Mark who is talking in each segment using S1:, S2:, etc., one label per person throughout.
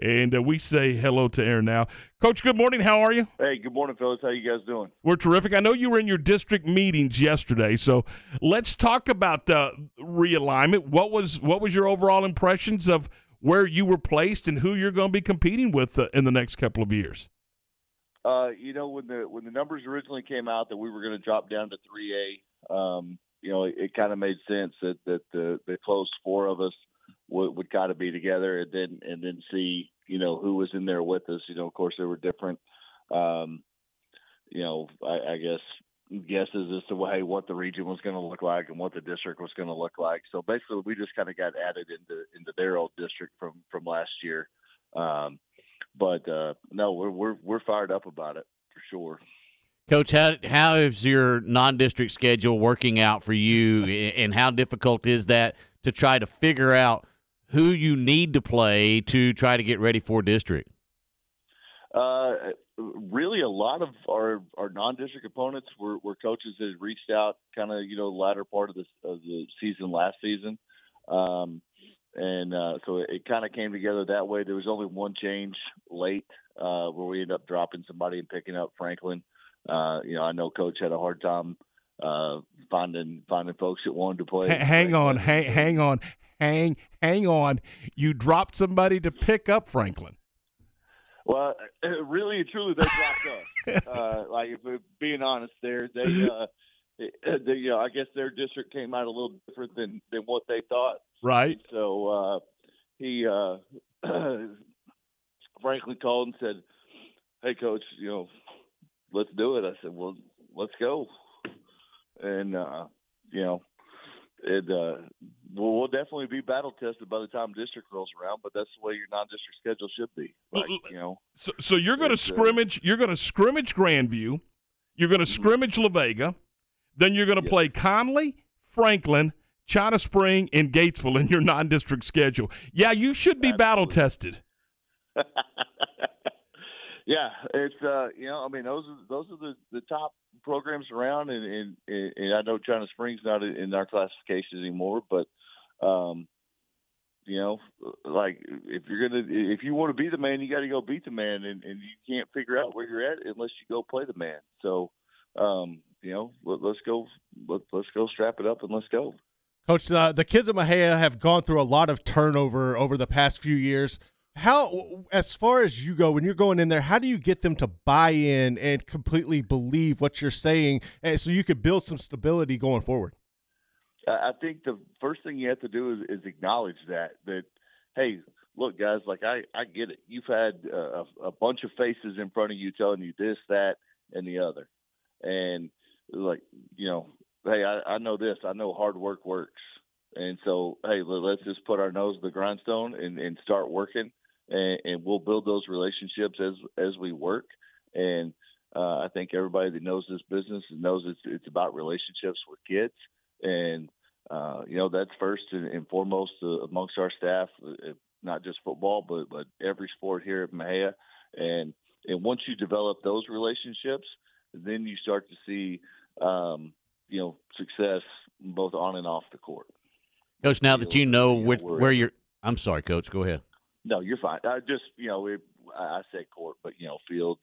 S1: And uh, we say hello to Aaron Nowell. Coach, good morning. How are you?
S2: Hey, good morning, fellas. How you guys doing?
S1: We're terrific. I know you were in your district meetings yesterday, so let's talk about the realignment. What was what was your overall impressions of where you were placed and who you're going to be competing with uh, in the next couple of years?
S2: Uh, you know, when the when the numbers originally came out that we were going to drop down to three A, um, you know, it, it kind of made sense that that the the close four of us would, would kind of be together and then and then see you know who was in there with us. You know, of course there were different, um, you know, I, I guess guesses as to hey, what the region was going to look like and what the district was going to look like. So basically, we just kind of got added into into their old district from from last year. Um, but uh, no, we're we're we're fired up about it for sure.
S3: Coach, how how is your non-district schedule working out for you, and how difficult is that to try to figure out who you need to play to try to get ready for district?
S2: Uh, really, a lot of our, our non-district opponents were, were coaches that had reached out, kind of you know, the latter part of the of the season last season, um, and uh, so it, it kind of came together that way. There was only one change late uh, where we ended up dropping somebody and picking up Franklin. Uh, you know, I know Coach had a hard time uh, finding finding folks that wanted to play.
S1: H- hang on, hang, hang on, hang hang on. You dropped somebody to pick up Franklin.
S2: Well, really and truly, they dropped us. uh, like, if being honest, there they, uh, they, you know, I guess their district came out a little different than than what they thought.
S1: Right.
S2: So uh, he uh, Franklin called and said, "Hey, coach, you know, let's do it." I said, "Well, let's go." And uh, you know, it uh, we'll, we'll definitely be battle tested by the time district rolls around. But that's the way your non-district schedule should be. Like, you know,
S1: so, so you're going to scrimmage. You're going to scrimmage Grandview. You're going to mm-hmm. scrimmage La Vega. Then you're going to play Connally, Franklin, China Spring, and Gatesville in your non-district schedule. Yeah, you should be battle tested.
S2: yeah, it's uh, you know, I mean, those are those are the, the top programs around, and, and, and I know China Springs not in our classification anymore, but um, you know, like if you're gonna if you want to be the man, you got to go beat the man, and, and you can't figure out where you're at unless you go play the man. So, um, you know, let, us go, let, us go strap it up and let's go.
S4: Coach, uh, the kids of Mexia have gone through a lot of turnover over the past few years how as far as you go when you're going in there how do you get them to buy in and completely believe what you're saying eh, so you could build some stability going forward?
S2: I think the first thing you have to do is, is acknowledge that that hey look guys like i i get it. You've had a, a bunch of faces in front of you telling you this that and the other. And like you know hey i, I know this. I know hard work works. And so, hey, let's just put our nose to the grindstone and, and start working and, and we'll build those relationships as as we work. And uh, I think everybody that knows this business knows it's it's about relationships with kids, and uh, you know that's first and, and foremost uh, amongst our staff, uh, not just football, but but every sport here at Mexia. And and once you develop those relationships, then you start to see um, you know success both on and off the court.
S3: Coach, now that you know which, where you're, I'm sorry, Coach. Go ahead.
S2: No, you're fine. I just you know, it, I said court, but you know, field,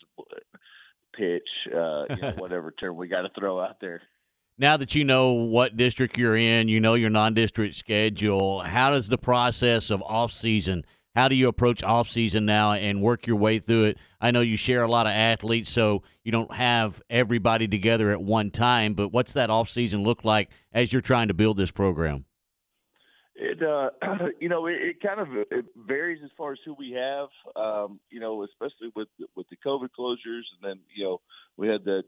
S2: pitch, uh, you know, whatever term we got to throw out there.
S3: Now that you know what district you're in, you know your non-district schedule. How does the process of off season? How do you approach off season now and work your way through it? I know you share a lot of athletes, so you don't have everybody together at one time. But what's that off season look like as you're trying to build this program?
S2: It uh, you know it, it kind of it varies as far as who we have. Um, you know, especially with with the COVID closures, and then you know we had that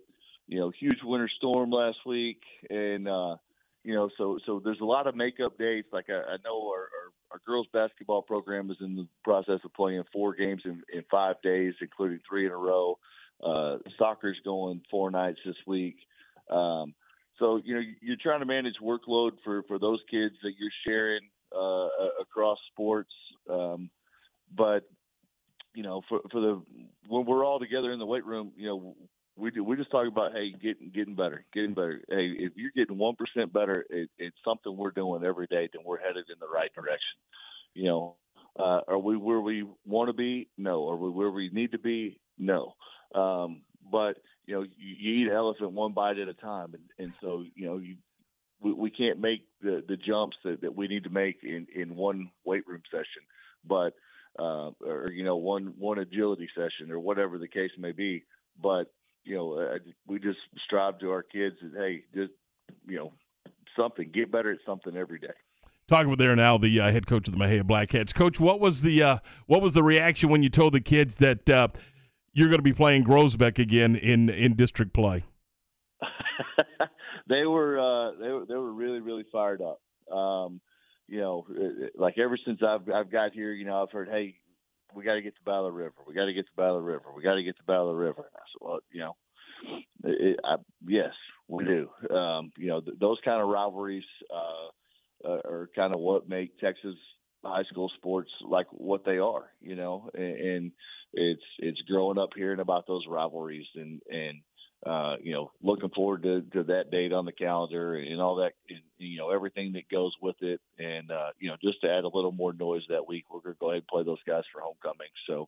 S2: you know huge winter storm last week, and uh, you know so so there's a lot of makeup dates. Like I, I know our, our our girls basketball program is in the process of playing four games in, in five days, including three in a row. Uh, soccer's going four nights this week. Um, so you know you're trying to manage workload for for those kids that you're sharing uh, across sports, um, but you know for for the when we're all together in the weight room, you know we do, we just talk about hey getting getting better, getting better. Hey, if you're getting one percent better, it, it's something we're doing every day. Then we're headed in the right direction. You know, Uh, are we where we want to be? No. Are we where we need to be? No. Um, but you know, you, you eat elephant one bite at a time, and, and so you know, you we, we can't make the the jumps that, that we need to make in in one weight room session, but uh, or you know, one one agility session or whatever the case may be. But you know, uh, we just strive to our kids that hey, just you know, something get better at something every day.
S1: Talking with Aaron Nowell, the uh, head coach of the Mexia Blackcats. Coach, what was the uh, what was the reaction when you told the kids that uh, you're going to be playing Groesbeck again in in district play?
S2: they were uh, they were they were really really fired up. Um, you know, like ever since I've I've got here, you know, I've heard, hey, we got to get to Battle River, we got to get to Battle River, we got to get to Battle River. And I said, well, you know, it, I, yes, we do. Um, you know, th- those kind of rivalries. Uh, uh, are kind of what make Texas high school sports like what they are, you know, and, and it's it's growing up hearing about those rivalries and and uh, you know looking forward to, to that date on the calendar and all that, and, you know everything that goes with it, and uh, you know just to add a little more noise that week, we're gonna go ahead and play those guys for homecoming. So,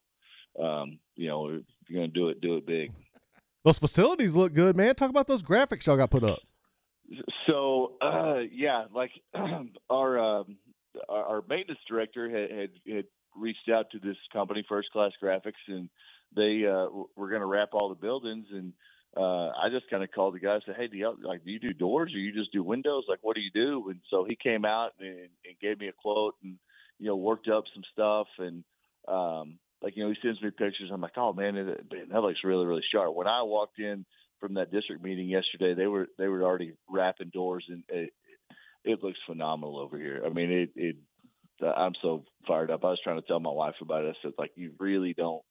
S2: um, you know, if you're gonna do it, do it big.
S4: Those facilities look good, man. Talk about those graphics y'all got put up.
S2: So uh, yeah, like our, um, our our maintenance director had, had, had reached out to this company, First Class Graphics, and they uh, were going to wrap all the buildings. And uh, I just kind of called the guy and said, "Hey, do you like do you do doors or you just do windows? Like, what do you do?" And so he came out and, and gave me a quote and you know worked up some stuff and. Um, like you know, he sends me pictures. I'm like, oh man, it, that looks really, really sharp. When I walked in from that district meeting yesterday, they were they were already wrapping doors, and it, it looks phenomenal over here. I mean, it it I'm so fired up. I was trying to tell my wife about it. I said, like, you really don't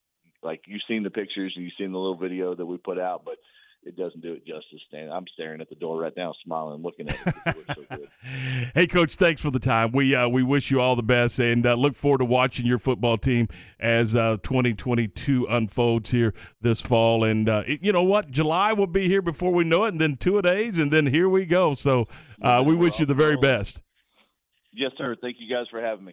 S2: like you've seen the pictures and you've seen the little video that we put out, but it doesn't do it justice. Stand, I'm staring at the door right now, smiling, looking at it. it so
S1: hey, coach, thanks for the time. We uh, we wish you all the best and uh, look forward to watching your football team as uh, 2022 unfolds here this fall. And uh, it, you know what, July will be here before we know it, and then two days, and then here we go. So uh, we wish you the very best.
S2: Yes, sir. Thank you guys for having me.